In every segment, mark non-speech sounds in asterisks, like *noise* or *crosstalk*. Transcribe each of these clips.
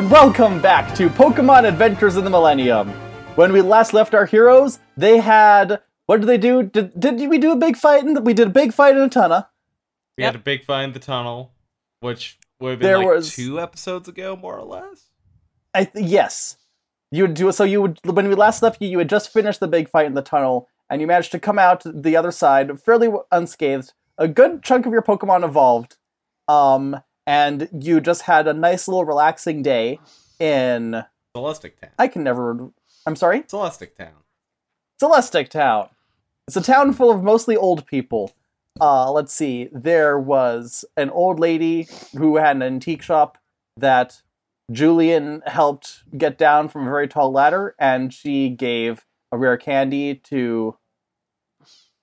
And welcome back to Pokemon Adventures in the Millennium. When we last left our heroes, they had. What did they do? Did, did we do a big fight? In the, we did a big fight in a tunnel. We had a big fight in the tunnel, which would have been There like was- two episodes ago, more or less. I th- yes, you would do so. You would when we last left you, you had just finished the big fight in the tunnel, and you managed to come out the other side fairly unscathed. A good chunk of your Pokemon evolved, um, and you just had a nice little relaxing day in. Celestic Town. I can never. I'm sorry. Celestic Town. Celestic Town. It's a town full of mostly old people. Uh, let's see. There was an old lady who had an antique shop that Julian helped get down from a very tall ladder, and she gave a rare candy to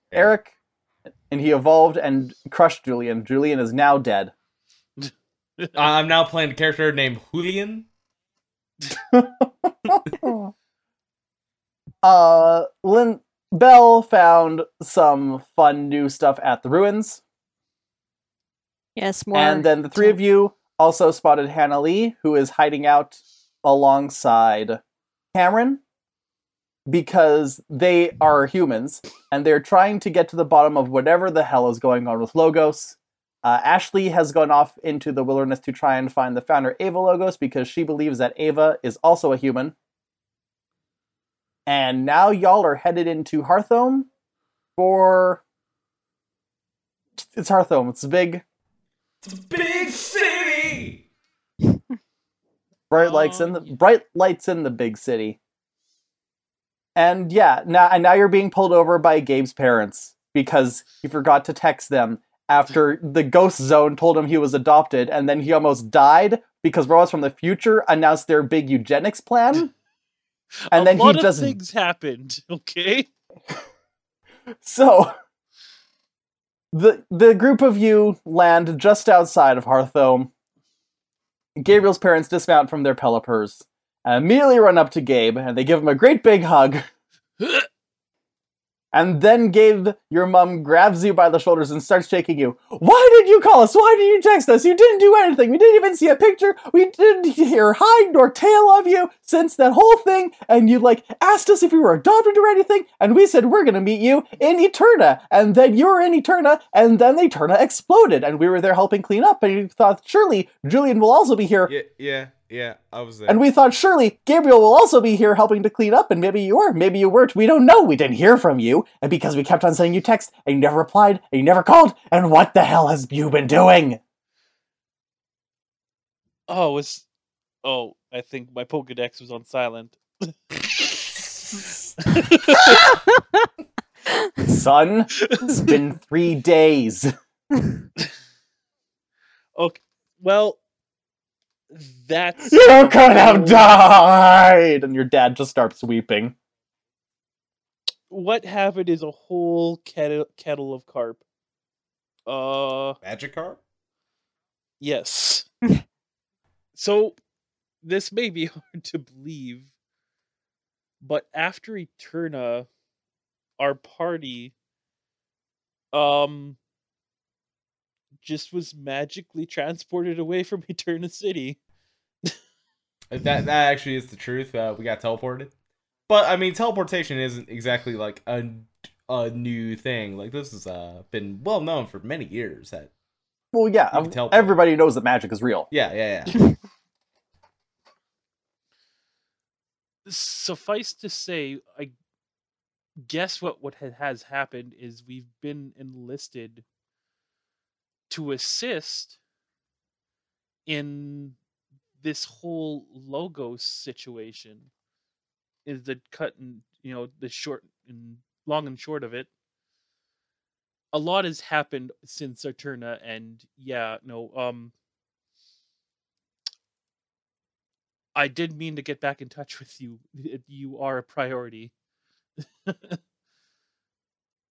Eric, and he evolved and crushed Julian. Julian is now dead. *laughs* I'm now playing a character named Julian. *laughs* uh, Lynn Bell found some fun new stuff at the ruins. Yes, more. And then the three of you also spotted Hannah Lee, who is hiding out alongside Cameron because they are humans and they're trying to get to the bottom of whatever the hell is going on with Logos. Uh, Ashley has gone off into the wilderness to try and find the founder Ava Logos because she believes that Ava is also a human. And now y'all are headed into Hearthome for. It's Hearthome. It's big. It's a big city. *laughs* bright lights in the bright lights in the big city. And yeah, now and now you're being pulled over by Gabe's parents because he forgot to text them after the ghost zone told him he was adopted and then he almost died because robots from the future announced their big eugenics plan. *laughs* And a then lot he of just things happened. *laughs* Okay. So the the group of you land just outside of Hearthome. Gabriel's parents dismount from their Pelippers and immediately run up to Gabe and they give him a great big hug. *laughs* And then Gabe, your mom, grabs you by the shoulders and starts shaking you. Why did you call us? Why did you text us? You didn't do anything. We didn't even see a picture. We didn't hear hide nor tail of you since that whole thing. And you like asked us if we were adopted or anything. And we said we're gonna meet you in Eterna. And then you were in Eterna. And then Eterna exploded. And we were there helping clean up. And you thought surely Julian will also be here. Yeah, yeah, yeah. I was there. And we thought surely Gabriel will also be here helping to clean up, and maybe you were, maybe you weren't. We don't know. We didn't hear from you, and because we kept on sending you text, and you never replied, and you never called, and what the hell has you been doing? Oh, was oh, I think my Pokedex was on silent. *laughs* Son, it's been three days. *laughs* Okay. Well, that's You could have died, and your dad just starts weeping. what happened is a whole kettle kettle of carp. Uh, magic carp. yes. *laughs* so this may be *laughs* hard to believe, but after Eterna, our party um just was magically transported away from *laughs* Eterna City. That that actually is the truth. Uh, we got teleported, but I mean, teleportation isn't exactly like a a new thing. Like this has uh, been well known for many years. That Well, yeah, You can teleport. everybody knows that magic is real. yeah, yeah, yeah. *laughs* Suffice to say, I guess what what has happened is we've been enlisted to assist in this whole logo situation is the cut and you know the short and long and short of it. A lot has happened since Eterna, and yeah, no, um, I did mean to get back in touch *laughs* with you. You are a priority. *laughs*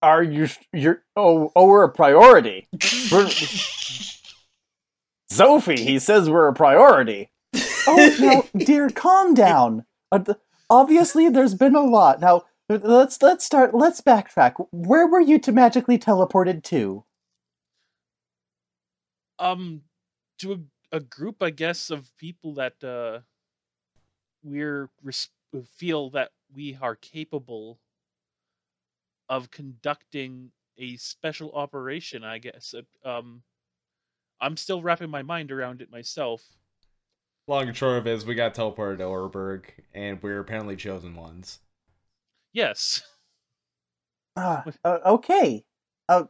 Are you? You're. Oh, oh, we're a priority. We're, *laughs* Sophie, he says we're a priority. Oh, now, dear, calm down. Uh, obviously, there's been a lot. Now, let's let's start. Let's backtrack. Where were you to magically teleported to? um to a, a group i guess of people that uh we're res- feel that we are capable of conducting a special operation i guess um i'm still wrapping my mind around it myself Long and short of it is we got teleported to Oreburgh, and we're apparently chosen ones. yes Ah, uh, okay. Uh,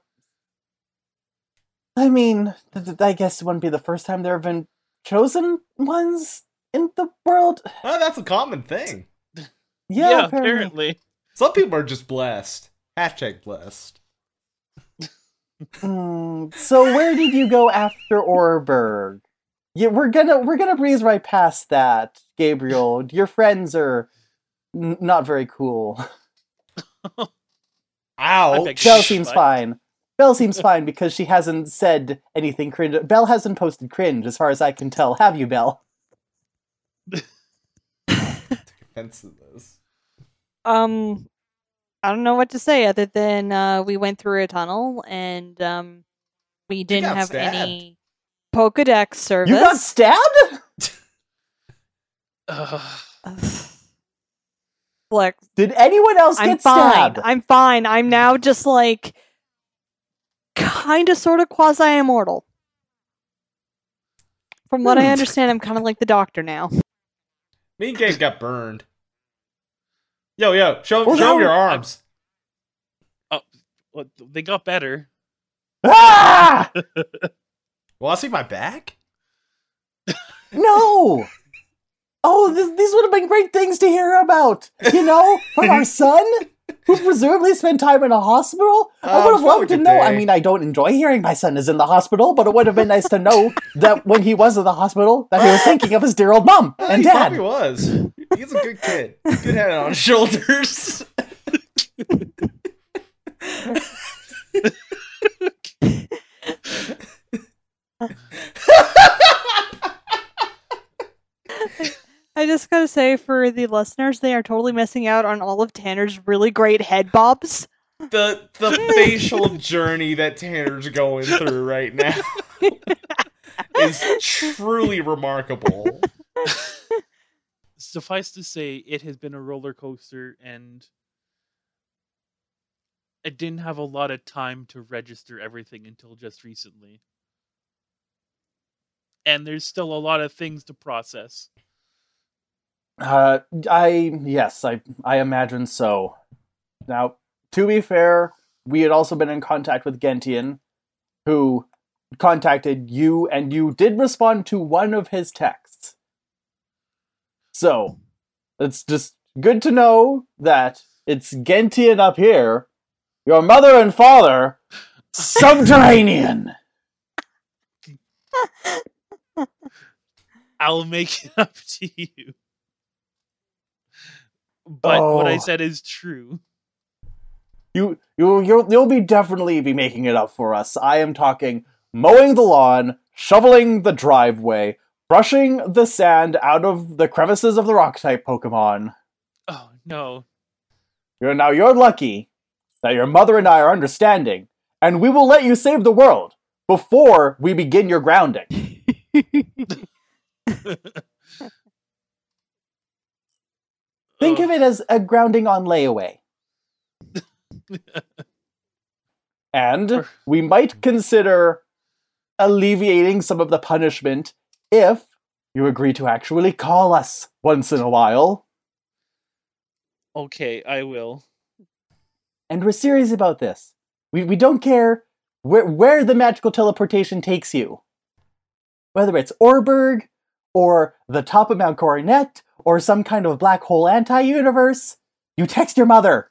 I mean, th- th- I guess it wouldn't be the first time there have been chosen ones in the world. Oh, that's a common thing. *laughs* Yeah, apparently. Some people are just blessed. Hashtag blessed. *laughs* Mm, so where did you go after Oreburgh? Yeah, we're gonna we're gonna breeze right past that, Gabriel. Your friends are n- not very cool. *laughs* Ow! beg Belle Shh, seems what? fine. Belle seems fine because she hasn't said anything cringe. Belle hasn't posted cringe, as far as I can tell. Have you, Bell? Offense to this. Um, I don't know what to say other than uh, we went through a tunnel and um, we didn't have stabbed. any Pokedex service. You got stabbed? *sighs* Ugh. *sighs* Ugh. Look, Did anyone else I'm get fine. stabbed? I'm fine. I'm now just like kind of, sort of quasi immortal. From what I Hmm. understand, I'm kind of like the doctor now. Me and Gabe got burned. Yo, yo, show, Well, show no, your I'm- arms. Well, they got better Ah! *laughs* Well, I see my back. No! Oh, this, these would have been great things to hear about. You know, from our *laughs* son, who presumably spent time in a hospital. I Oh, would have loved to know. I mean, I don't enjoy hearing my son is in the hospital, but it would have been nice to know *laughs* that when he was in the hospital, that he was thinking of his dear old mom Oh, *laughs* and he dad. probably was. He's a good kid. Good head on his shoulders. I just gotta say, for the listeners, they are totally missing out on all of Tanner's really great head bobs. the the *laughs* facial journey that Tanner's going through right now *laughs* is truly remarkable. suffice to say it has been a roller coaster and I didn't have a lot of time to register everything until just recently. And there's still a lot of things to process. Uh, I yes, I I imagine so. Now, to be fair, we had also been in contact with Gentian, who contacted you, and you did respond to one of his texts. So, it's just good to know that it's Gentian up here, your mother and father, *laughs* subterranean. *laughs* I'll make it *laughs* up to you. But what I Oh. said is true. You you you'll you'll be definitely be making it up for us. I am talking mowing the lawn, shoveling the driveway, brushing the sand out of the crevices of the rock type Pokemon. Oh no. You're now you're lucky that your mother and I are understanding, and we will let you save the world before we begin your grounding. *laughs* *laughs* Think of it as a grounding on layaway. *laughs* And we might consider alleviating some of the punishment if you agree to actually call us once in a while. Okay, I will. And we're serious about this. We, we don't care where, where the magical teleportation takes you. Whether it's Oreburgh or the top of Mount Coronet, or some kind of black hole anti universe, you text your mother.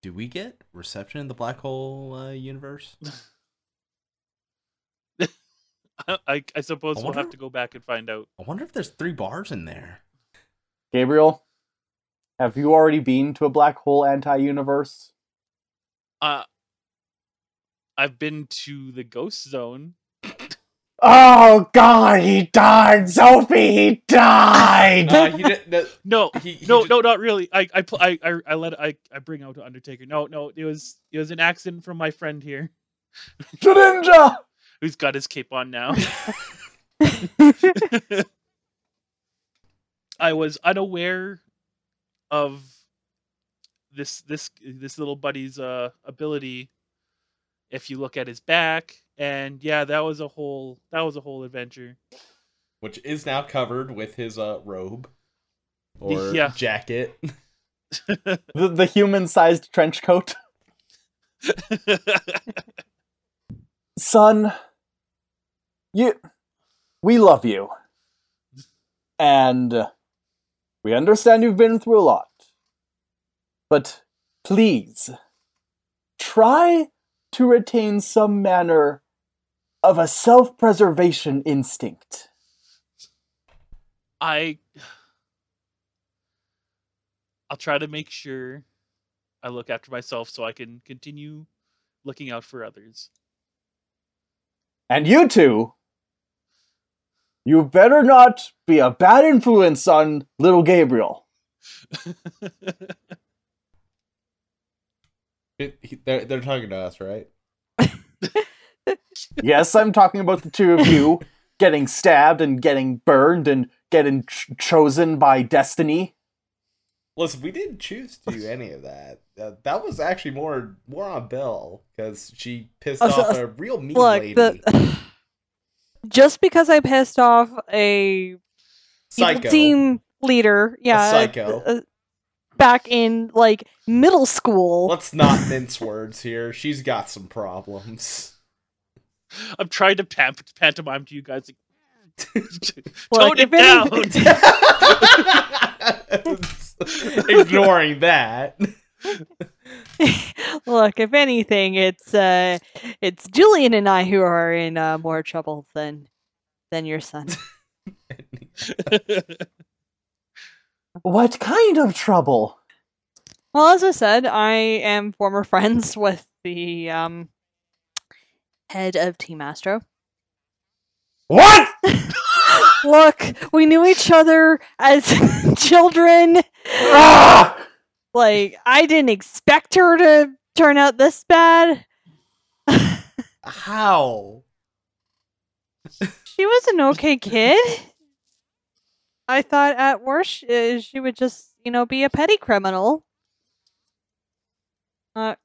Do we get reception in the black hole uh, universe? *laughs* I, I suppose I we'll have to go back and find out. I wonder if there's three bars in there. Gabriel, have you already been to a black hole anti universe? Uh, I've been to the ghost zone. Oh god, he died! Sophie, he died! Uh, he did, no, *laughs* No, he, he no, just- no, not really. I, I, I, I, I let I, I bring out Undertaker. No, no, it was, it was an accident from my friend here, The Ninja! who's got his cape on now. *laughs* *laughs* I was unaware of this, this, this little buddy's uh ability. If you look at his back, and yeah, that was a whole, that was a whole adventure. which is now covered with his uh, robe or Yeah. jacket. *laughs* *laughs* The, the human sized trench coat. *laughs* Son, you. We love you. And we understand you've been through a lot. But please, try to retain some manner of a self preservation instinct. I I'll try to make sure I look after myself so I can continue looking out for others. And you two, you better not be a bad influence on little Gabriel. *laughs* It- he- they're, they're talking to us, right? *laughs* Yes, I'm talking about the two of you *laughs* getting stabbed and getting burned and getting ch- chosen by destiny. Listen, we didn't choose to do any of that. Uh, that was actually more more on Bill because she pissed Oh, so- off a real mean Look, lady. the *sighs* just because I pissed off a Psycho. team leader, yeah, psycho. uh, back in like middle school. Let's not mince words here. She's got some problems. I'm trying to pant- pantomime to you guys. Like, *laughs* Look, Tone it if down. *laughs* Ignoring that. *laughs* Look, if anything, it's uh, it's Julian and I who are in uh, more trouble than than your son. What kind of trouble? Well, as I said, I am former *laughs* friends with the um, head of Team Astro. What? *laughs* Look, we knew each other as *laughs* children. Ah! Like, I didn't expect her to turn out this bad. How? She was an okay kid. I thought at worst uh, she would just, you know, be a petty criminal. Uh,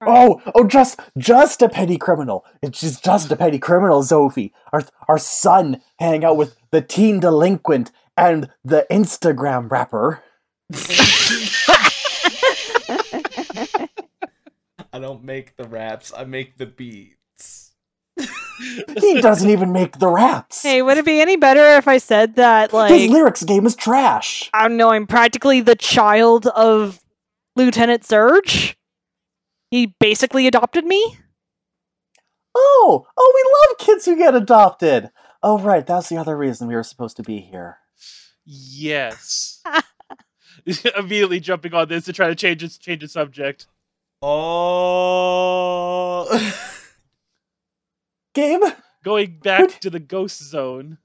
Oh, oh, just, just a petty criminal. It's just, just a petty criminal, Sophie. Our, our son hang out with the teen delinquent and the Instagram rapper. *laughs* I don't make the raps, I make the beats. He doesn't even make the raps. hey, would it be any better if I said that, like His lyrics game is trash. I don't know, I'm practically the child of Lieutenant Surge? He basically adopted me? Oh, oh, we love kids who get adopted. Oh, right, that's the other reason we were supposed to be here. yes. *laughs* *laughs* Immediately jumping on this to try to change its change the subject. Oh. *laughs* Gabe, Going *laughs* back to the ghost zone.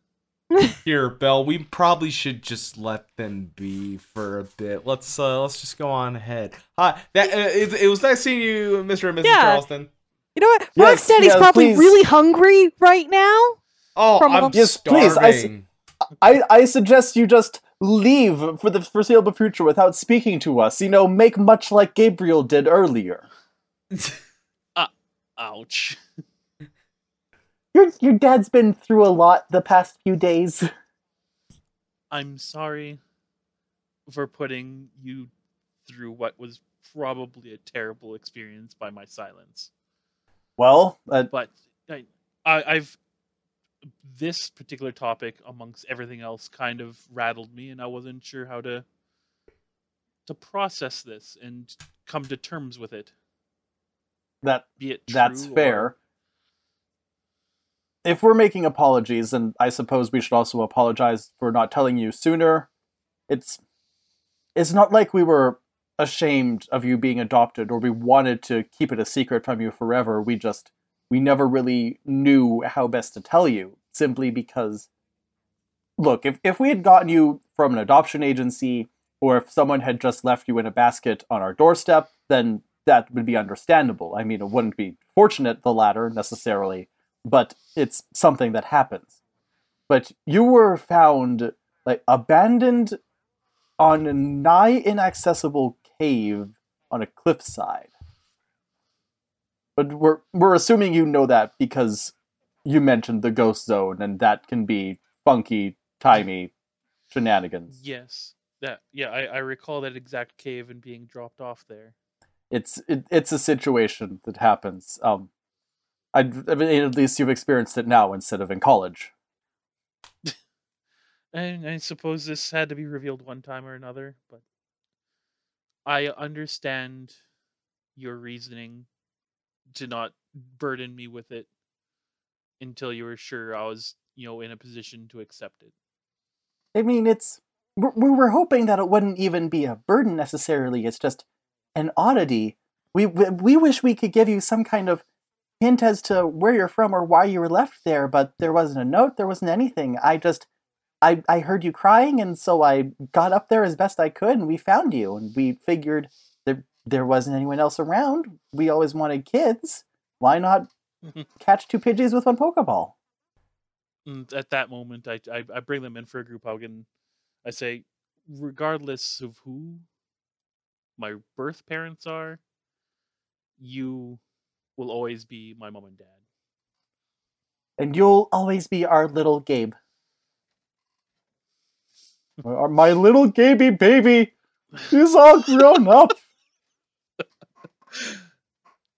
*laughs* Here, Bell, we probably should just let them be for a bit. Let's uh let's just go on ahead. Hi, that uh, it, it was nice seeing you, Mr. and Mrs. Yeah. Charleston. You know what? Yes, Rocksteady's yes, probably please. really hungry right now. Oh, From I'm a- Yes, please, I s- starving. I, I suggest you just leave for the foreseeable future without speaking to us. You know, make much like Gabriel did earlier. *laughs* Ouch. Your, your dad's been through a lot the past few days. *laughs* I'm sorry for putting you through what was probably a terrible experience by my silence. Well, uh, But I, I I've this particular topic, amongst everything else, kind of rattled me, and I wasn't sure how to to process this and come to terms with it. That Be it that's true or- fair. If we're making apologies, and I suppose we should also apologize for not telling you sooner. It's it's not like we were ashamed of you being adopted or we wanted to keep it a secret from you forever. We just we never really knew how best to tell you simply because look, if if we had gotten you from an adoption agency or if someone had just left you in a basket on our doorstep, then that would be understandable. I mean, it wouldn't be fortunate, the latter necessarily, but it's something that happens. But you were found like abandoned on a nigh inaccessible cave on a cliffside. But we're we're assuming you know that because you mentioned the ghost zone, and that can be funky, timey shenanigans. Yes, that yeah, I, I recall that exact cave and being dropped off there. it's it, it's a situation that happens. Um, I, I mean, at least you've experienced it now instead of in college. *laughs* And I suppose this had to be revealed one time or another, but I understand your reasoning to not burden me with it until you were sure I was, you know, in a position to accept it. I mean, it's we we were hoping that it wouldn't even be a burden necessarily. It's just an oddity. We, we wish we could give you some kind of hint as to where you're from or why you were left there, but there wasn't a note. There wasn't anything. I just I I heard you crying, and so I got up there as best I could, and we found you, and we figured there there wasn't anyone else around. We always wanted kids. Why not *laughs* catch two pigeons with one pokeball? Mm, at that moment, I, I I bring them in for a group hug and I say, regardless of who my birth parents are, you will always be my mom and dad. and you'll always be our little Gabe. My little Gaby baby, he's all grown up.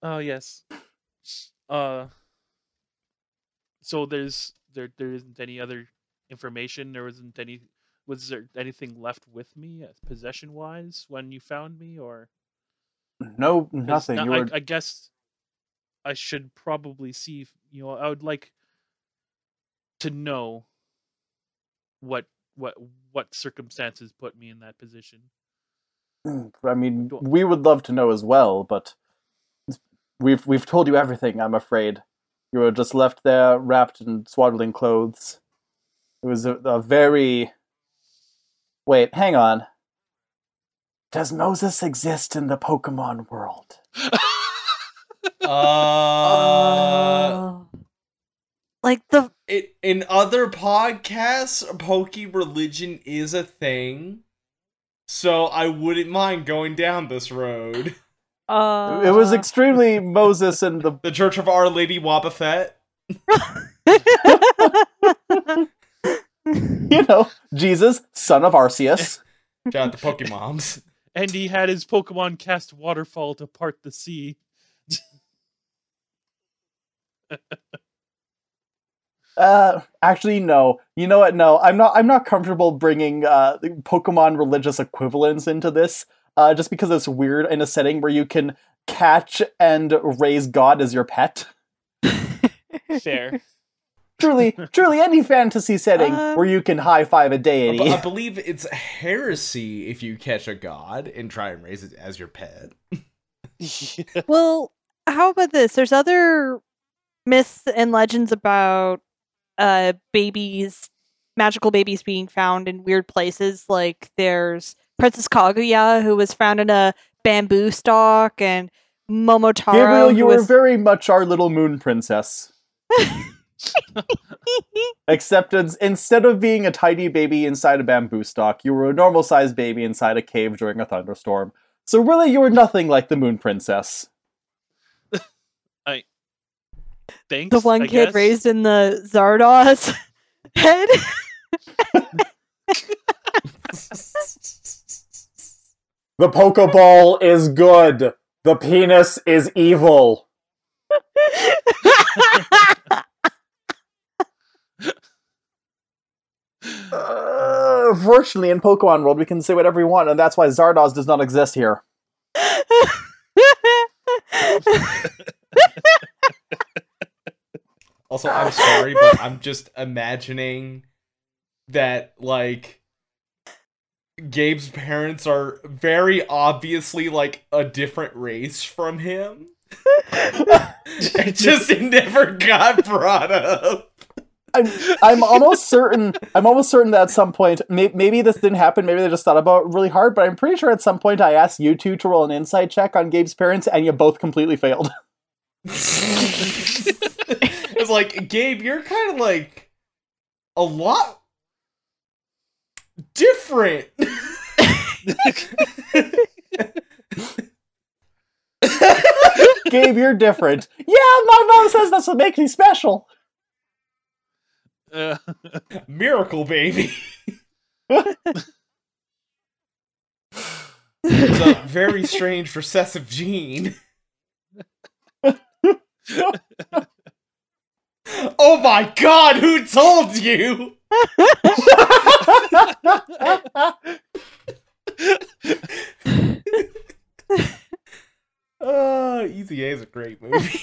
Oh *laughs* yes. Uh. So there's there there isn't any other information. There wasn't any. Was there anything left with me, possession wise, when you found me, or no nothing. I, were I guess I should probably see. If, you know, I would like to know what what what circumstances put me in that position. Mm, I mean, we would love to know as well, but we've we've told you everything. I'm afraid you were just left there, wrapped in swaddling clothes. It was a, a very. Wait, hang on. Does Moses exist in the Pokemon world? *laughs* Uh, like the it, in other podcasts, Poke religion is a thing. So I wouldn't mind going down this road. uh, it was extremely Moses and the The Church of Our Lady Wobbuffet. *laughs* you know, Jesus, son of Arceus. Shout out to Pokemoms. and he had his Pokemon cast waterfall to part the sea. Uh, actually, no. You know what? No, I'm not. I'm not comfortable bringing uh Pokemon religious equivalents into this. Uh, just because it's weird in a setting where you can catch and raise God as your pet. Fair. *laughs* Truly, truly, any fantasy setting Um, where you can high five a deity. be- I *laughs* believe it's heresy if you catch a god and try and raise it as your pet. *laughs* well, how about this? There's other myths and legends about uh babies, magical babies being found in weird places. Like there's Princess Kaguya who was found in a bamboo stalk, and Momotaro. Gabriel, you were was... very much our little moon princess. *laughs* Except instead of being a tiny baby inside a bamboo stalk, you were a normal sized baby inside a cave during a thunderstorm. So really, you were nothing like the moon princess. Thanks, the one I kid guess. raised in the Zardoz *laughs* head. the Pokeball is good. The penis is evil. uh, virtually in Pokemon World, we can say whatever we want, and that's why Zardoz does not exist here. *laughs* Also, I'm oh. sorry, but I'm just imagining that like Gabe's parents are very obviously like a different race from him. it *laughs* *laughs* just it never got brought up. I'm, I'm almost certain. I'm almost certain that at some point, may, maybe this didn't happen. Maybe they just thought about it really hard. But I'm pretty sure at some point I asked you two to roll an insight check on Gabe's parents, and you both completely failed. *laughs* it's like Gabe, you're kind of like a lot different. *laughs* Gabe, you're different. Yeah, my mom says that's what makes me special. Uh, *laughs* Miracle baby. It's a very strange recessive gene. *laughs* oh my god, who told you? Uh, Easy A is a great movie.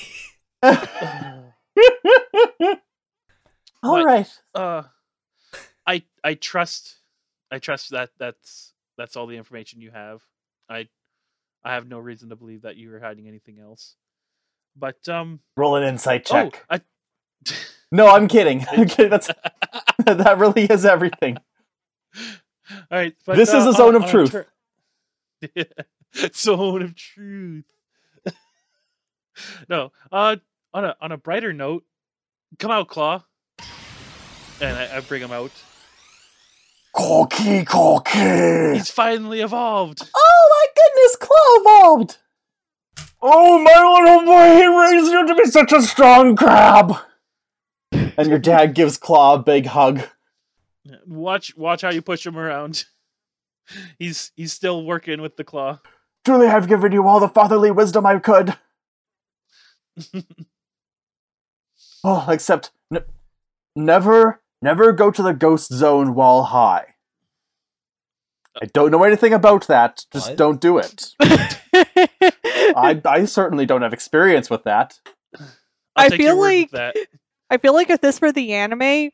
All But- right. uh, I I trust I trust that that's that's all the information you have. I I have no reason to believe that you are hiding anything else. But um, Roll an insight check. oh, I. No, I'm kidding. *laughs* I'm kidding. That's *laughs* that really is everything. All right, but, This is uh, a zone on- of on truth. tur- *laughs* zone of truth. no, uh, on a on a brighter note, come out, Claw. And I, I bring him out. Corky, corky. He's finally evolved. Oh my goodness, Claw evolved. Oh my little boy, he raised you to be such a strong crab. And your dad gives Claw a big hug. Watch watch how you push him around. He's he's still working with the claw. Truly, I've given you all the fatherly wisdom I could. *laughs* Oh, except n- never, never go to the ghost zone while high. I don't know anything about that. Just What? don't do it. *laughs* I, I certainly don't have experience with that. I'll I feel your word with like- that. I feel like if this were the anime,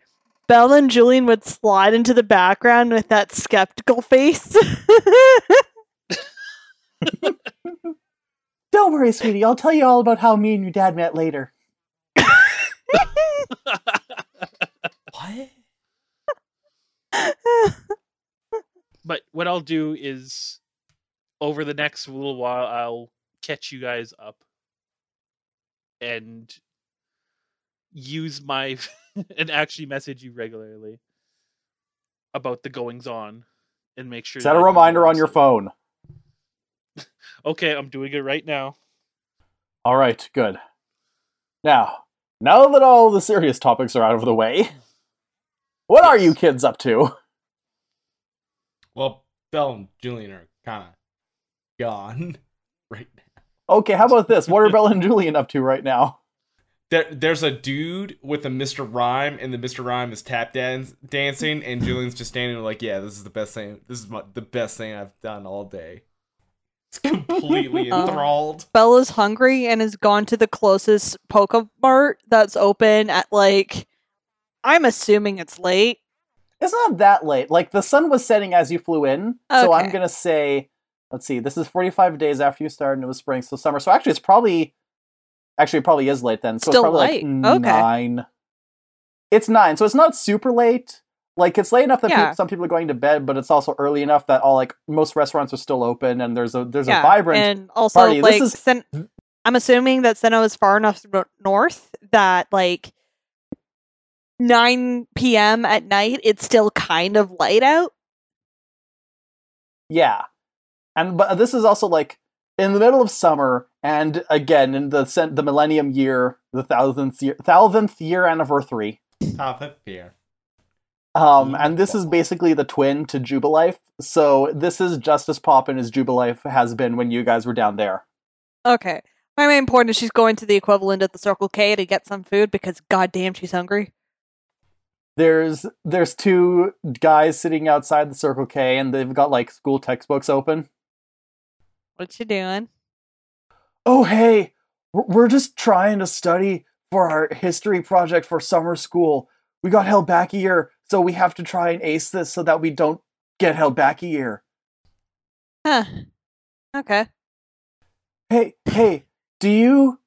Belle and Julian would slide into the background with that skeptical face. *laughs* Don't worry, sweetie. I'll tell you all about how me and your dad met later. *laughs* What? but what I'll do is over the next little while I'll catch you guys up and use my *laughs* and actually message you regularly about the goings on and make sure Set a that you reminder on your phone. *laughs* Okay, I'm doing it right now. All right, good. Now, now that all the serious topics are out of the way, *laughs* what are you kids up to? Well, Belle and Julian are kind of gone right now. Okay, how about this? What are Bella and Julian up to right now? There, there's a dude with a Mr. Rime, and the Mr. Rime is tap dance, dancing, and Julian's just standing there like, "Yeah, this is the best thing. This is my, the best thing I've done all day." It's completely *laughs* Um, enthralled. Bella's hungry and has gone to the closest Pokemart that's open at like I'm assuming it's late. It's not that late. Like the sun was setting as you flew in, so I'm gonna say, let's see, this is 45 days after you started, and it was spring, so summer. So actually, it's probably, actually, it probably is late then. So Still it's probably late. like Okay. nine. It's nine, so it's not super late. Like it's late enough that Yeah. peop some people are going to bed, but it's also early enough that all like most restaurants are still open, and there's a there's yeah. a vibrant. and also party. This like is- Sen- I'm assuming that Sinnoh is far enough north that like 9 p.m. at night it's still kind of light out. Yeah, and but this is also like in the middle of summer, and again in the cen- the millennium year, the thousandth year, thousandth year anniversary. Top of beer. Um, and this is basically the twin to Jubilife, so this is just as poppin' as Jubilife has been when you guys were down there. Okay. My main point is she's going to the equivalent of the Circle K to get some food because goddamn she's hungry. there's there's two guys sitting outside the Circle K, and they've got like school textbooks open. What you doing? Oh, hey, we're just trying to study for our history project for summer school. We got held back a year, so we have to try and ace this so that we don't get held back a year. Huh. Okay. Hey, hey, do you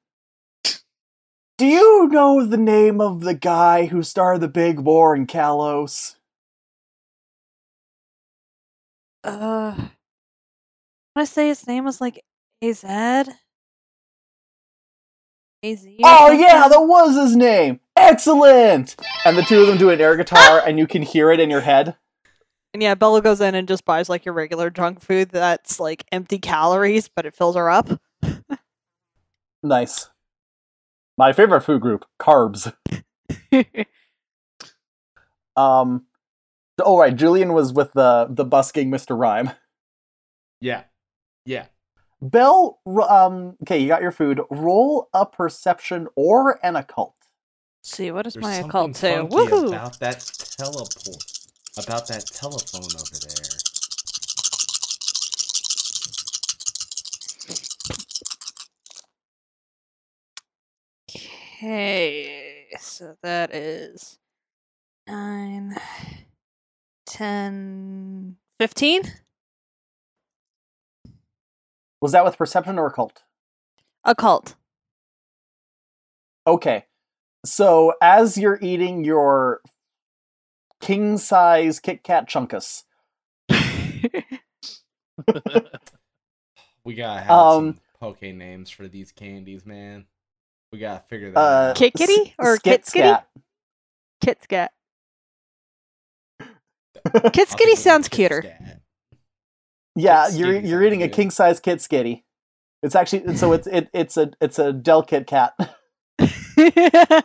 do you know the name of the guy who starred the Big War in Kalos? Uh, want to say his name was like AZ. AZ. Oh yeah, that was his name. Excellent. And the two of them do an air guitar, and you can hear it in your head. And yeah, Bella goes in and just buys like your regular junk food that's like empty calories, but it fills her up. Nice. My favorite food group, carbs. *laughs* Um. Oh right, Julian was with the the busking Mr. Rime. Yeah. Yeah. Bell. Um. Okay, you got your food. Roll a perception or an occult. see, what is There's my occult to? funky Woohoo! about that teleport, about that telephone over there. Okay, so that is nine, ten, fifteen. Was that with perception or occult? Occult. Okay. So as you're eating your king size Kit Kat chunkus, *laughs* We gotta have Um, some poke names for these candies, man. We gotta figure that uh, out. Kit Kitty or Skit Kit Skitty? Kit Skat. *laughs* Kit Skitty take it with sounds Kit cuter. Yeah, you're you're eating a king size Kit Skitty. It's actually so it's it, it's a it's a Del Kit cat. *laughs*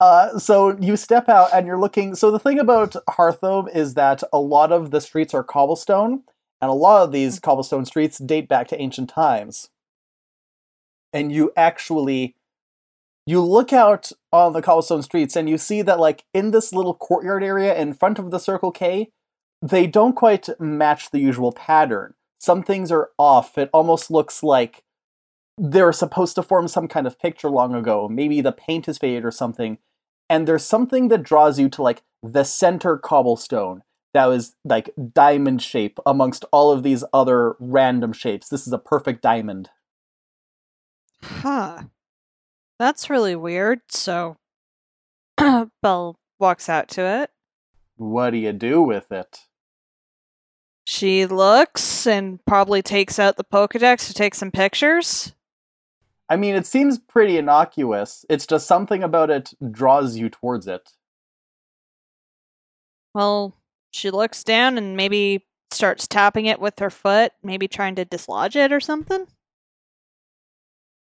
Uh, so you step out and you're looking. So the thing about Hearthome is that a lot of the streets are cobblestone, and a lot of these cobblestone streets date back to ancient times. And you actually, you look out on the cobblestone streets and you see that, like in this little courtyard area in front of the Circle K, they don't quite match the usual pattern. Some things are off. It almost looks like they're supposed to form some kind of picture long ago. Maybe the paint is faded or something. And there's something that draws you to like the center cobblestone that was like diamond shape amongst all of these other random shapes. This is a perfect diamond. huh. That's really weird. So *clears throat* Belle walks out to it. What do you do with it? She looks and probably takes out the Pokedex to take some pictures. I mean, it seems pretty innocuous. It's just something about it draws you towards it. Well, she looks down and maybe starts tapping it with her foot, maybe trying to dislodge it or something.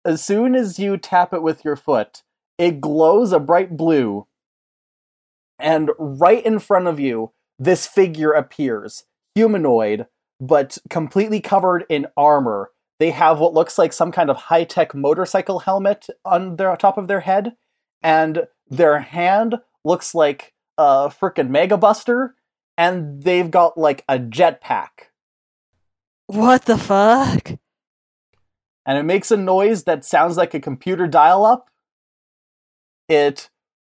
As soon as you tap it with your foot, it glows a bright blue. And right in front of you, this figure appears humanoid, but completely covered in armor. They have what looks like some kind of high tech motorcycle helmet on their top of their head, and their hand looks like a frickin' Mega Buster, and they've got like a jetpack. What the fuck? And it makes a noise that sounds like a computer dial up. It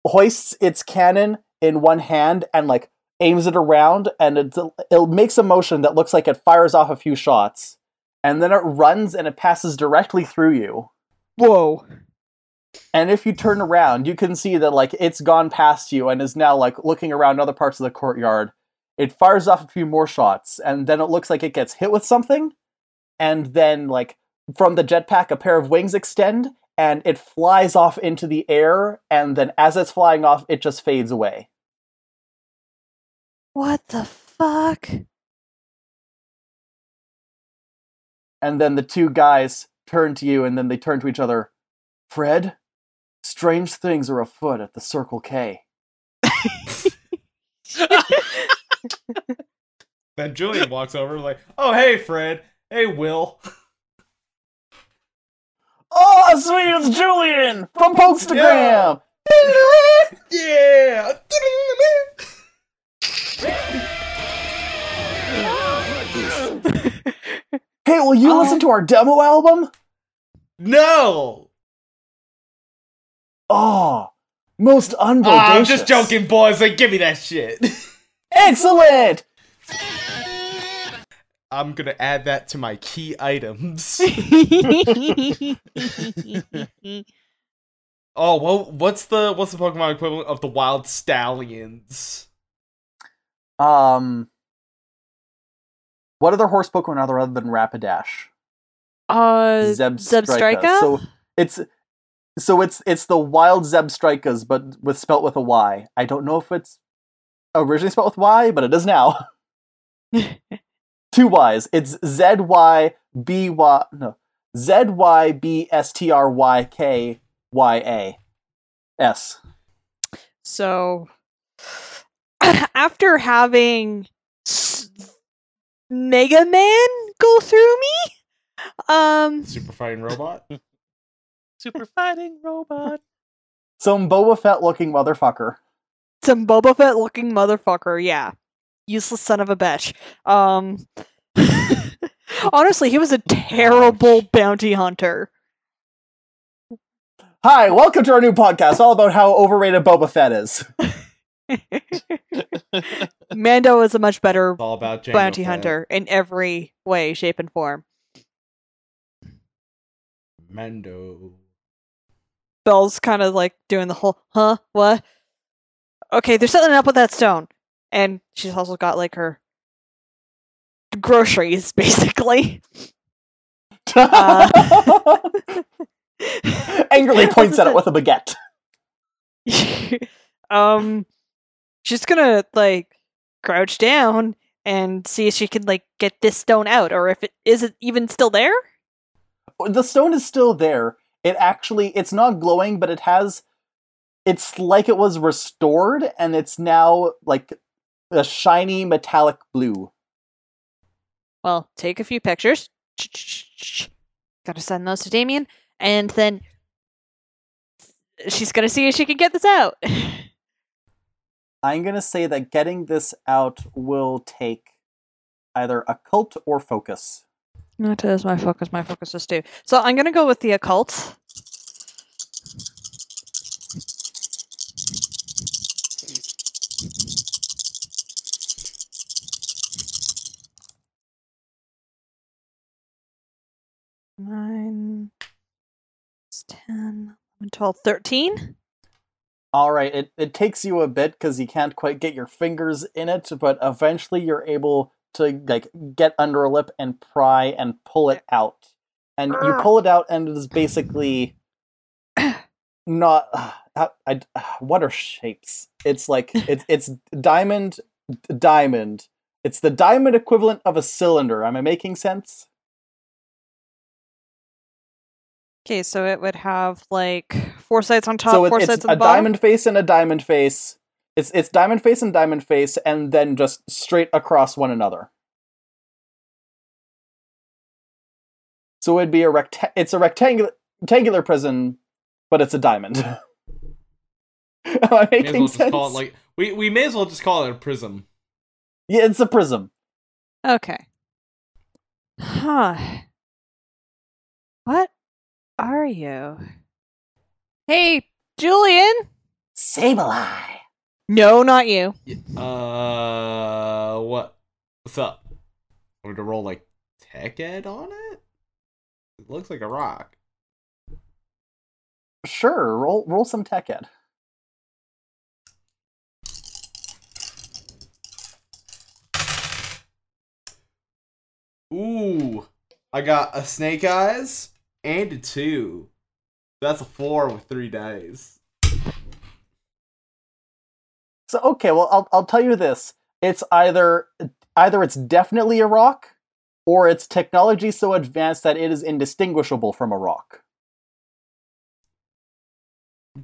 hoists its cannon in one hand and like aims it around, and it, it makes a motion that looks like it fires off a few shots. And then it runs and it passes directly through you. Whoa. And if you turn around, you can see that like it's gone past you and is now like looking around other parts of the courtyard. It fires off a few more shots, and then it looks like it gets hit with something, and then like from the jetpack, a pair of wings extend, and it flies off into the air, and then as it's flying off, it just fades away. What the fuck? And then the two guys turn to you, and then they turn to each other. Fred, strange things are afoot at the Circle K. *laughs* Then Julian walks over like, "Oh hey, Fred. Hey, Will." *laughs* Oh, sweet, it's Julian from Pokestagram. Yeah. *laughs* Hey, will you Oh. listen to our demo album? No. Oh, most unbodacious. Ah, I'm just joking, boys. Like, give me that shit. *laughs* Excellent. I'm gonna add that to my key items. *laughs* oh, well, what's the what's the Pokemon equivalent of the Wyld Stallyns? Um, what other horse Pokemon are there other than Rapidash? uh, Zebstrika. Zebstrika? So it's so it's it's the wild Zebstrikas, but with spelt with a Y. I don't know if it's originally spelt with Y, but it is now. *laughs* Two Y's. It's Z Y B Y no Z Y B S T R Y K Y A S. So, *clears throat* after having Mega Man go through me, um, Super fighting robot. *laughs* Super fighting robot. Some Boba Fett looking motherfucker. some Boba Fett looking motherfucker, yeah, useless son of a bitch. Um, *laughs* honestly, he was a terrible bounty hunter. Hi, welcome to our new podcast, all about how overrated Boba Fett is. *laughs* Mando is a much better all about Jango bounty Fett. hunter in every way, shape, and form. Mando. Belle's kind of like doing the whole, huh? What? Okay, they're setting up with that stone. And she's also got like her groceries, *laughs* basically. *laughs* Uh. *laughs* Angrily points at it with a baguette. um, she's gonna like crouch down and see if she can like get this stone out, or if it is it even still there. The stone is still there. It actually it's not glowing, but it has it's like it was restored and it's now like a shiny metallic blue. Well, take a few pictures. Gotta send those to Damien, and then she's gonna see if she can get this out. *laughs* I'm gonna say that getting this out will take either occult or focus. That is my focus. My focus is too. So I'm gonna go with the occult. Nine, 10, 11, 12, 13. All right, it, it takes you a bit because you can't quite get your fingers in it, but eventually you're able to like get under a lip and pry and pull it out. And you ah. pull it out, and it is basically *coughs* not. Uh, I, I, what are shapes? It's like it's *laughs* it's diamond, diamond. It's the diamond equivalent of a cylinder. Am I making sense? Okay, so it would have like four sides on top, so it- four sides on a the bottom. diamond face and a diamond face. It's it's diamond face and diamond face, and then just straight across one another. So it'd be a recta- It's a rectangular rectangular prism, but it's a diamond. *laughs* Am I May as making well just sense? call it like we we may as well just call it a prism. yeah, it's a prism. Okay. Huh. What are you? Hey, Julian! Sableye. No, not you. Uh, what? What's up? I'm going to roll like tech ed on it? It looks like a rock. Sure, roll roll some tech ed. Ooh, I got a snake eyes and a two. That's a four with three dice. So okay, well I'll I'll tell you this. It's either either it's definitely a rock, or it's technology so advanced that it is indistinguishable from a rock.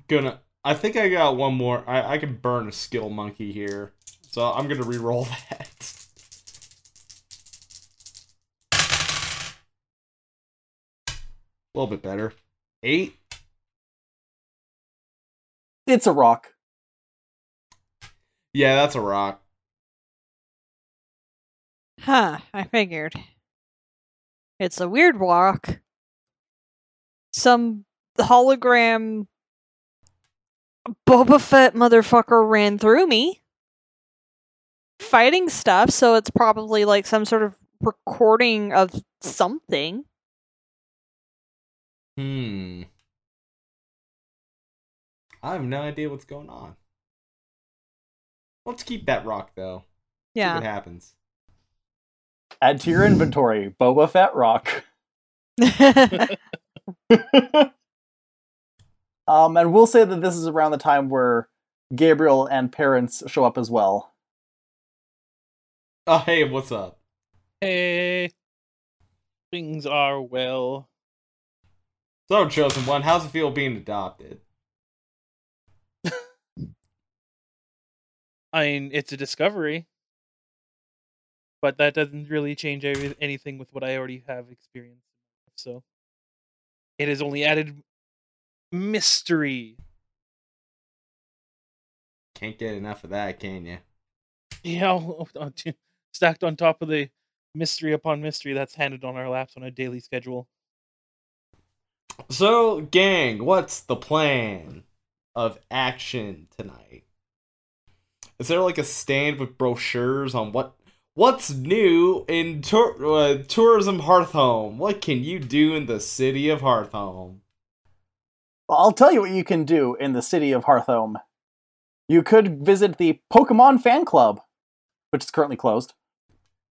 Gonna. I think I got one more. I I can burn a skill monkey here, so I'm gonna re-roll *laughs* that. Little bit better. Eight. It's a rock. Yeah, that's a rock. Huh, I figured. It's a weird walk. Some hologram Boba Fett motherfucker ran through me. Fighting stuff, so it's probably like some sort of recording of something. Hmm. I have no idea what's going on. Let's keep that rock though. See what happens. Add to your inventory, *laughs* Boba Fett rock. *laughs* um, and we'll say that this is around the time where Gabriel and parents show up as well. Oh, hey, what's up? Hey, things are well. So, chosen one, how's it feel being adopted? *laughs* I mean, it's a discovery, but that doesn't really change every- anything with what I already have experienced. So, it has only added mystery. Can't get enough of that, can you? Yeah, *laughs* oh, oh, stacked on top of the mystery upon mystery that's handed on our laps on a daily schedule. So, gang, what's the plan of action tonight? Is there like a stand with brochures on what what's new in tour, uh, tourism Hearthome? What can you do in the city of Hearthome? I'll tell you what you can do in the city of Hearthome. You could visit the Pokemon Fan Club, which is currently closed.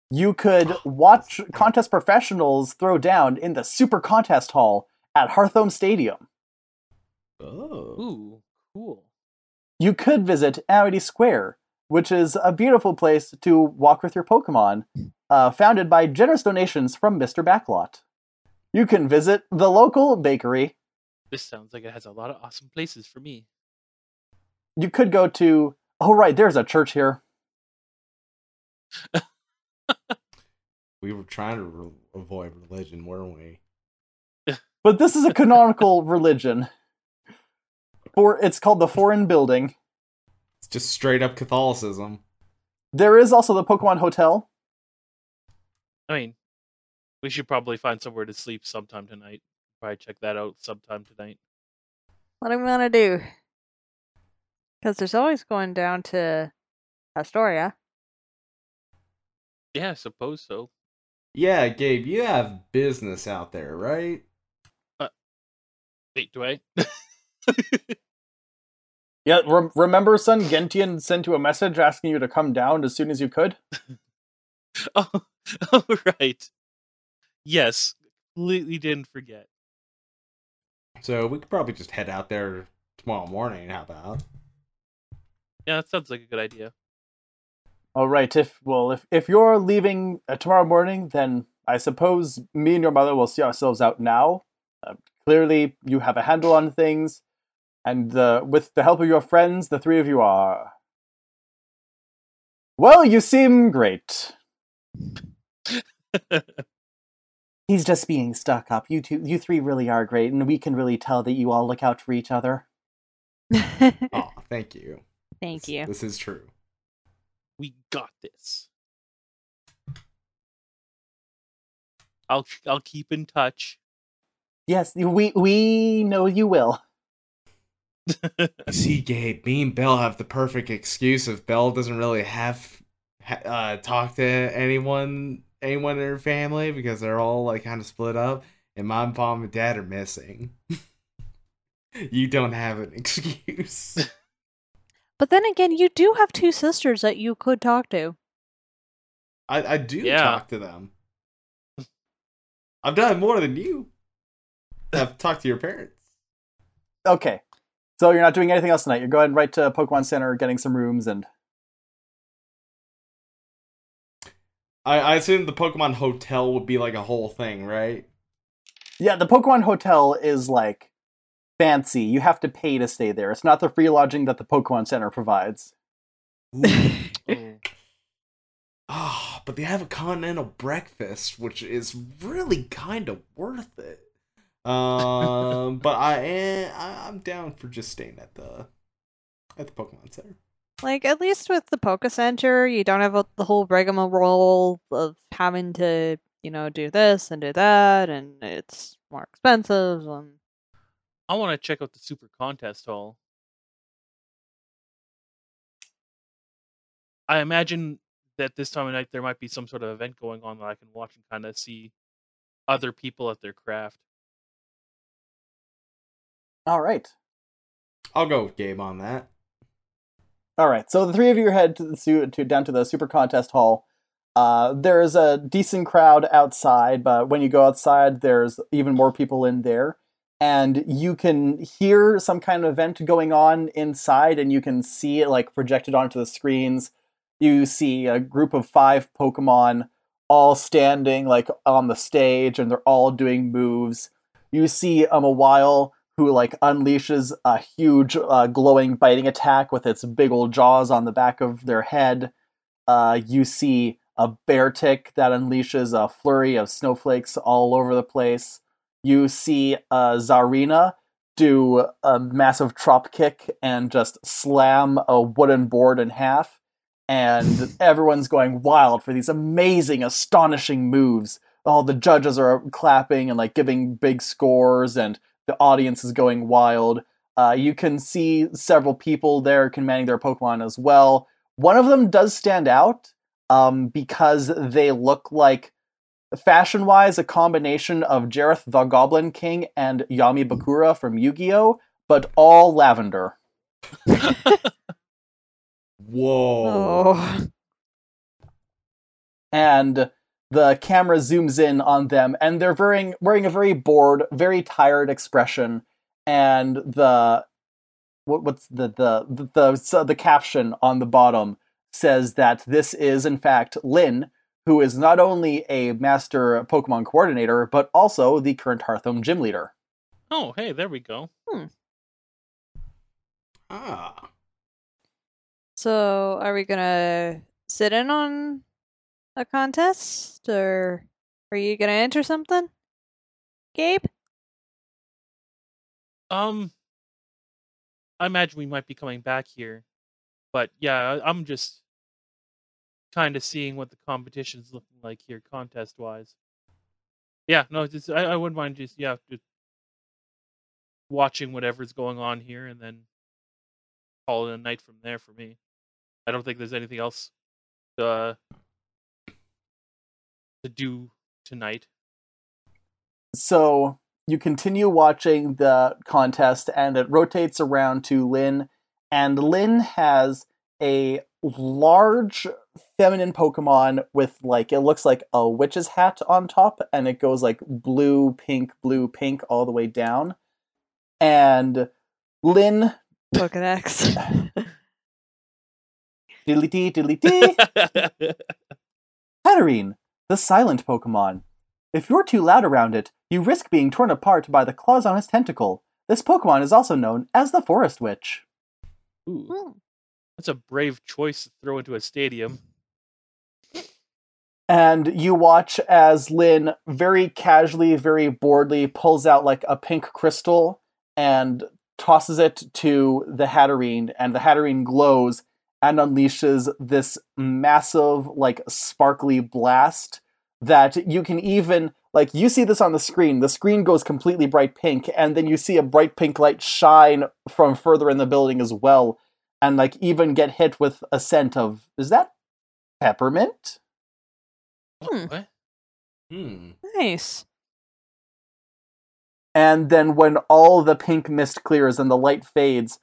You could *gasps* watch contest professionals throw down in the Super Contest Hall at Hearthome Stadium. Oh, Ooh, cool. You could visit Amity Square, which is a beautiful place to walk with your Pokemon, uh, founded by generous donations from Mr. Backlot. You can visit the local bakery. This sounds like it has a lot of awesome places for me. You could go to. Oh, right, there's a church here. *laughs* we were trying to re- avoid religion, weren't we? But this is a canonical religion. For it's called the Foreign Building. It's just straight up Catholicism. There is also the Pokemon Hotel. I mean, we should probably find somewhere to sleep sometime tonight. Probably check that out sometime tonight. what do we want to do? Because there's always going down to Pastoria. Yeah, I suppose so. Yeah, Gabe, you have business out there, right? Wait, do I? *laughs* Yeah, rem- remember, son, Gentian sent you a message asking you to come down as soon as you could? *laughs* oh, *laughs* oh, right. Yes, completely didn't forget. So we could probably just head out there tomorrow morning. How about? Yeah, that sounds like a good idea. All right, if well, if if you're leaving uh, tomorrow morning, then I suppose me and your mother will see ourselves out now. Uh, clearly, you have a handle on things, and uh, with the help of your friends, the three of you are. Well, you seem great. *laughs* He's just being stuck up. You two, you three really are great, and we can really tell that you all look out for each other. *laughs* Oh, thank you. Thank This- you. This is true. we got this. I'll I'll keep in touch. Yes, we we know you will. *laughs* See, Gabe, me and Bell have the perfect excuse if Bell doesn't really have uh, talk to anyone, anyone in her family because they're all like kind of split up, and mom, mom, and dad are missing. *laughs* you don't have an *laughs* excuse. But then again, you do have two sisters that you could talk to. I, I do Yeah. talk to them. I've done more than you. I've talked to your parents. Okay. So you're not doing anything else tonight. You're going right to Pokemon Center, getting some rooms, and I, I assume the Pokemon Hotel would be like a whole thing, right? yeah, the Pokemon Hotel is like fancy. You have to pay to stay there. It's not the free lodging that the Pokemon Center provides. Oh, *laughs* Ah, but they have a continental breakfast, which is really kind of worth it. Um, but I am I, I'm down for just staying at the at the Pokemon Center. Like at least with the Poke Center, you don't have a, the whole rigmarole of having to, you know, do this and do that, and it's more expensive. And I want to check out the Super Contest Hall. I imagine that this time of night there might be some sort of event going on that I can watch and kind of see other people at their craft. All right. I'll go with Gabe on that. All right. So the three of you head to the su- to down to the super contest hall. Uh, there's a decent crowd outside, but when you go outside, there's even more people in there, and you can hear some kind of event going on inside, and you can see it like projected onto the screens. You see a group of five Pokemon all standing like on the stage, and they're all doing moves. You see um, Mawile who like unleashes a huge uh, glowing biting attack with its big old jaws on the back of their head. Uh, you see a Beartic that unleashes a flurry of snowflakes all over the place. You see uh, Zarina do a massive drop kick and just slam a wooden board in half. And everyone's going wild for these amazing, astonishing moves. All the judges are clapping and like giving big scores, and the audience is going wild. Uh, you can see several people there commanding their Pokemon as well. One of them does stand out um, because they look like, fashion wise, a combination of Jareth the Goblin King and Yami Bakura from Yu Gi Oh!, but all lavender. *laughs* Whoa. oh, and the camera zooms in on them and they're wearing wearing a very bored very tired expression and the what, what's the the the the, so the caption on the bottom says that this is in fact Lynn who is not only a master pokemon coordinator but also the current hearthome gym leader Oh, hey, there we go. Ah. so are we gonna sit in on a contest, or are you gonna enter something, Gabe? Um, I imagine we might be coming back here, but yeah, I'm just kind of seeing what the competition's looking like here, contest wise. Yeah, no, just I, I wouldn't mind just yeah, just watching whatever's going on here, and then call it a night from there for me. I don't think there's anything else uh, to do tonight. so you continue watching the contest and it rotates around to Lynn and Lynn has a large feminine Pokemon with like it looks like a witch's hat on top and it goes like blue, pink, blue, pink all the way down. And Lynn Pokedex. *laughs* diddly dee diddly dee Hatterene, *laughs* the silent Pokemon. If you're too loud around it, you risk being torn apart by the claws on its tentacle. This Pokemon is also known as the Forest Witch. Ooh, Hmm. that's a brave choice to throw into a stadium. And you watch as Lynn very casually, very boredly pulls out like a pink crystal and tosses it to the Hatterene, and the Hatterene glows and unleashes this massive, like sparkly blast that you can even like you see this on the screen. The screen goes completely bright pink, and then you see a bright pink light shine from further in the building as well, and like even get hit with a scent of is that peppermint? Hmm. What? Hmm. nice. and then when all the pink mist clears and the light fades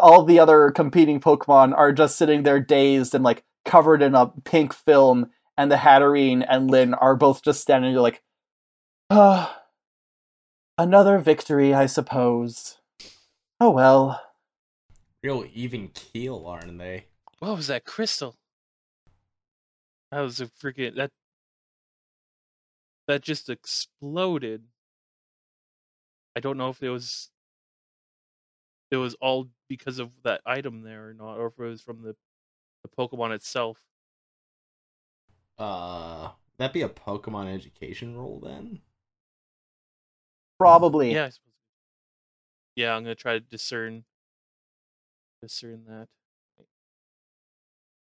all the other competing pokemon are just sitting there dazed and like covered in a pink film and the hatterene and lynn are both just standing there like ah another victory i suppose oh well Real even keel, aren't they? What was that crystal? That was a freaking that that just exploded. I don't know if it was it was all because of that item there or not, or if it was from the the Pokemon itself. Uh, that be a Pokemon education role then? Probably. Yeah, I suppose. Yeah, I'm gonna try to discern discern that.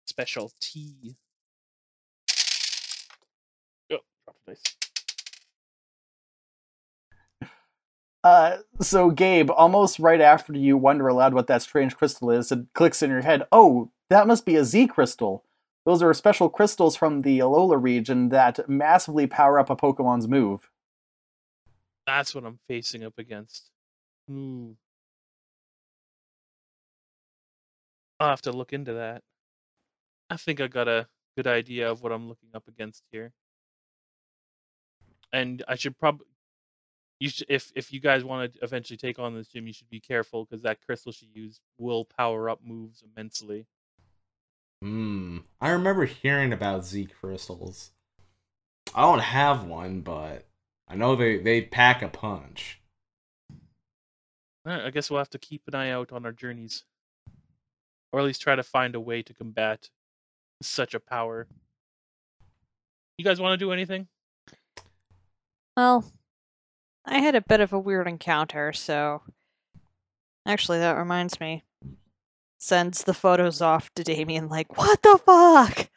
Special T. Oh, dropped a dice. Uh, so Gabe, almost right after you wonder aloud what that strange crystal is, it clicks in your head. Oh, that must be a Z crystal. Those are special crystals from the Alola region that massively power up a Pokemon's move. That's what I'm facing up against. Ooh. I'll have to look into that. I think I got a good idea of what I'm looking up against here. And I should probably you should if if you guys want to eventually take on this gym, you should be careful because that crystal she used will power up moves immensely. Hmm. I remember hearing about Z crystals. I don't have one, but I know they they pack a punch. Alright, I guess we'll have to keep an eye out on our journeys. Or at least try to find a way to combat such a power. You guys want to do anything? Well, I had a bit of a weird encounter, so actually that reminds me. Sends the photos off to Damien like, what the fuck?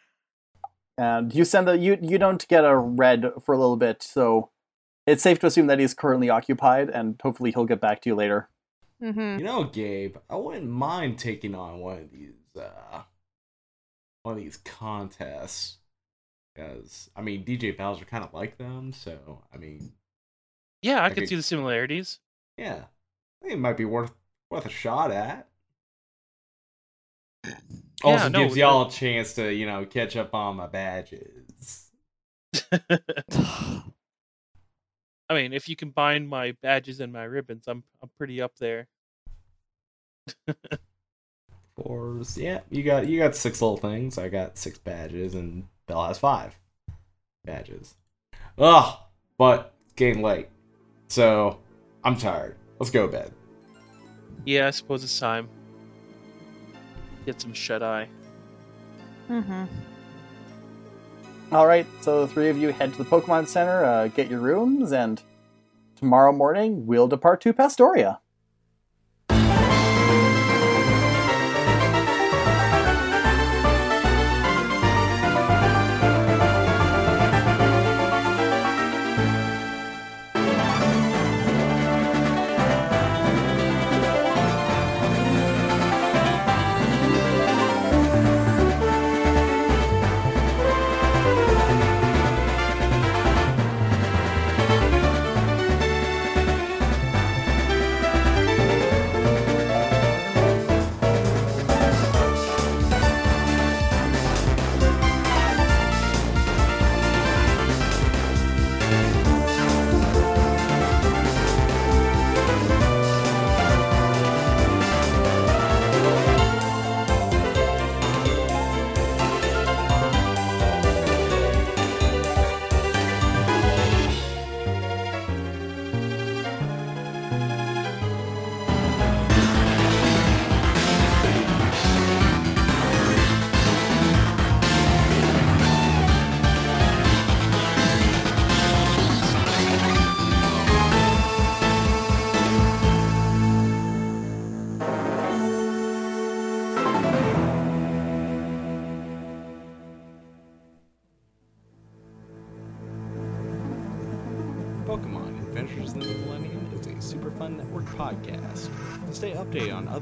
And you send the you you don't get a red for a little bit, so it's safe to assume that he's currently occupied, and hopefully he'll get back to you later. Mm-hmm. You know, Gabe, I wouldn't mind taking on one of these uh one of these contests. Because I mean DJ Bowser kinda like them, so I mean Yeah, I Okay. can see the similarities. yeah. I think it might be worth worth a shot at. Also no, gives y'all a chance to, you know, catch up on my badges. *laughs* *sighs* I mean, if you combine my badges and my ribbons, I'm I'm pretty up there. *laughs* Fours. Yeah, you got you got six little things. I got six badges, and Bell has five badges. Ugh, but it's getting late, so I'm tired. Let's go to bed. Yeah, I suppose it's time. Get some shut eye. Mm-hmm. All right, so the three of you head to the Pokemon Center, uh, get your rooms, and tomorrow morning we'll depart to Pastoria.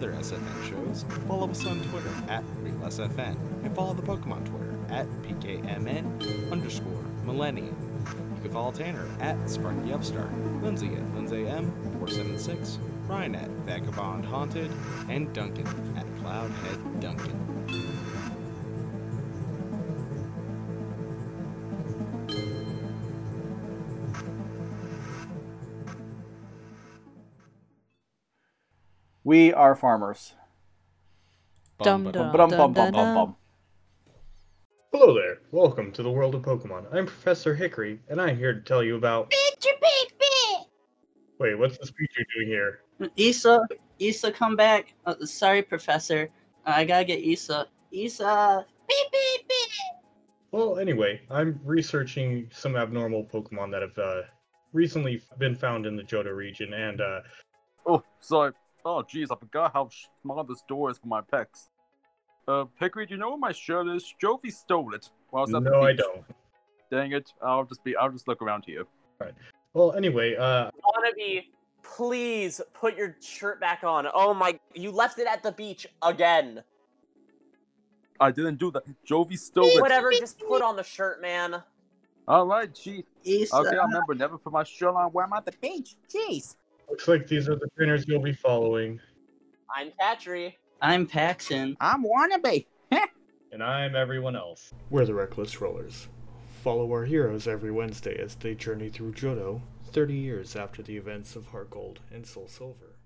Other SFN shows, follow us on Twitter at RealSFN and follow the Pokemon Twitter at PKMN underscore Millennium. You can follow Tanner at Sparky Upstart, Lindsay at Lindsay M476, Ryan at Vagabond Haunted, and Duncan at Cloudhead Duncan. We are farmers. Dum Bum, dum. bum, Bum, bum, bum, bum, bum. Hello there. Welcome to the world of Pokemon. I'm Professor Hickory, and I'm here to tell you about. Wait, what's this creature doing here? Issa, Issa, come back. Uh, sorry, Professor. I gotta get Issa. Issa. Beep, beep, beep. Well, anyway, I'm researching some abnormal Pokemon that have uh, recently been found in the Johto region, and uh, Oh, sorry. Oh, jeez, I forgot how small this door is for my pecs. Uh, Hickory, do you know where my shirt is? Jovi stole it. while I was at the no, I beach. don't. Dang it! I'll just be. I'll just look around here. Alright. Well, anyway, uh, Wannabe, please put your shirt back on. Oh my, you left it at the beach again. I didn't do that. Jovi stole it. Whatever, just put on the shirt, man. All right, jeez. Issa, Okay, I remember. Never put my shirt on when I'm at the beach. Jeez. Looks like these are the trainers you'll be following, I'm Patry. I'm Paxton. I'm wannabe. *laughs* and I'm everyone else. We're the Reckless Rollers. Follow our heroes every Wednesday as they journey through Johto, 30 years after the events of Heart Gold and Soul Silver.